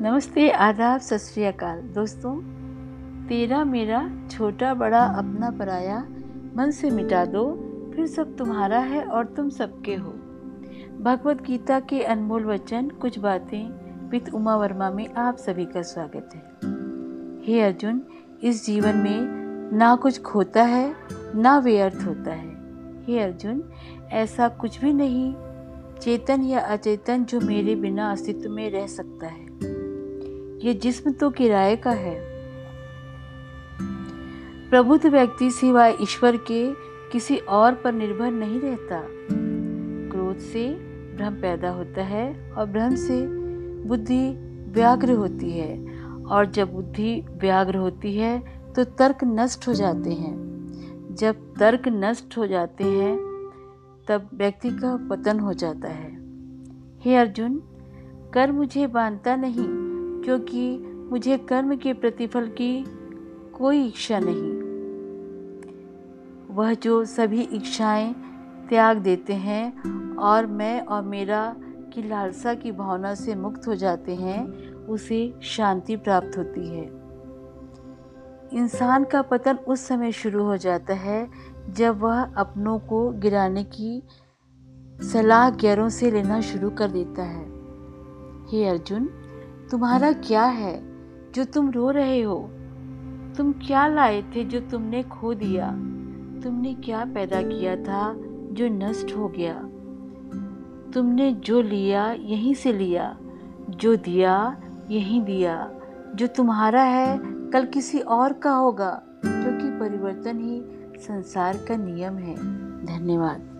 नमस्ते, आदाब, सत श्री अकाल। दोस्तों, तेरा मेरा छोटा बड़ा अपना पराया मन से मिटा दो, फिर सब तुम्हारा है और तुम सबके हो। भगवत गीता के अनमोल वचन, कुछ बातें विद उमा वर्मा में आप सभी का स्वागत है। हे अर्जुन, इस जीवन में ना कुछ खोता है, ना व्यर्थ होता है। हे अर्जुन, ऐसा कुछ भी नहीं, चेतन या अचेतन जो मेरे बिना अस्तित्व में रह सकता है। ये जिस्म तो किराए का है। प्रबुद्ध व्यक्ति सिवाय ईश्वर के किसी और पर निर्भर नहीं रहता। क्रोध से भ्रम पैदा होता है और भ्रम से बुद्धि व्याग्र होती है। और जब बुद्धि व्याग्र होती है तो तर्क नष्ट हो जाते हैं। जब तर्क नष्ट हो जाते हैं, तब व्यक्ति का पतन हो जाता है। हे अर्जुन, कर मुझे बांधता नहीं। क्योंकि मुझे कर्म के प्रतिफल की कोई इच्छा नहीं। वह जो सभी इच्छाएँ त्याग देते हैं और मैं और मेरा की लालसा की भावना से मुक्त हो जाते हैं, उसे शांति प्राप्त होती है। इंसान का पतन उस समय शुरू हो जाता है जब वह अपनों को गिराने की सलाह गैरों से लेना शुरू कर देता है। हे अर्जुन तुम्हारा क्या है? जो तुम रो रहे हो। तुम क्या लाए थे जो तुमने खो दिया? तुमने क्या पैदा किया था जो नष्ट हो गया? तुमने जो लिया, यहीं से लिया। जो दिया, यहीं दिया। जो तुम्हारा है, कल किसी और का होगा, क्योंकि परिवर्तन ही संसार का नियम है। धन्यवाद।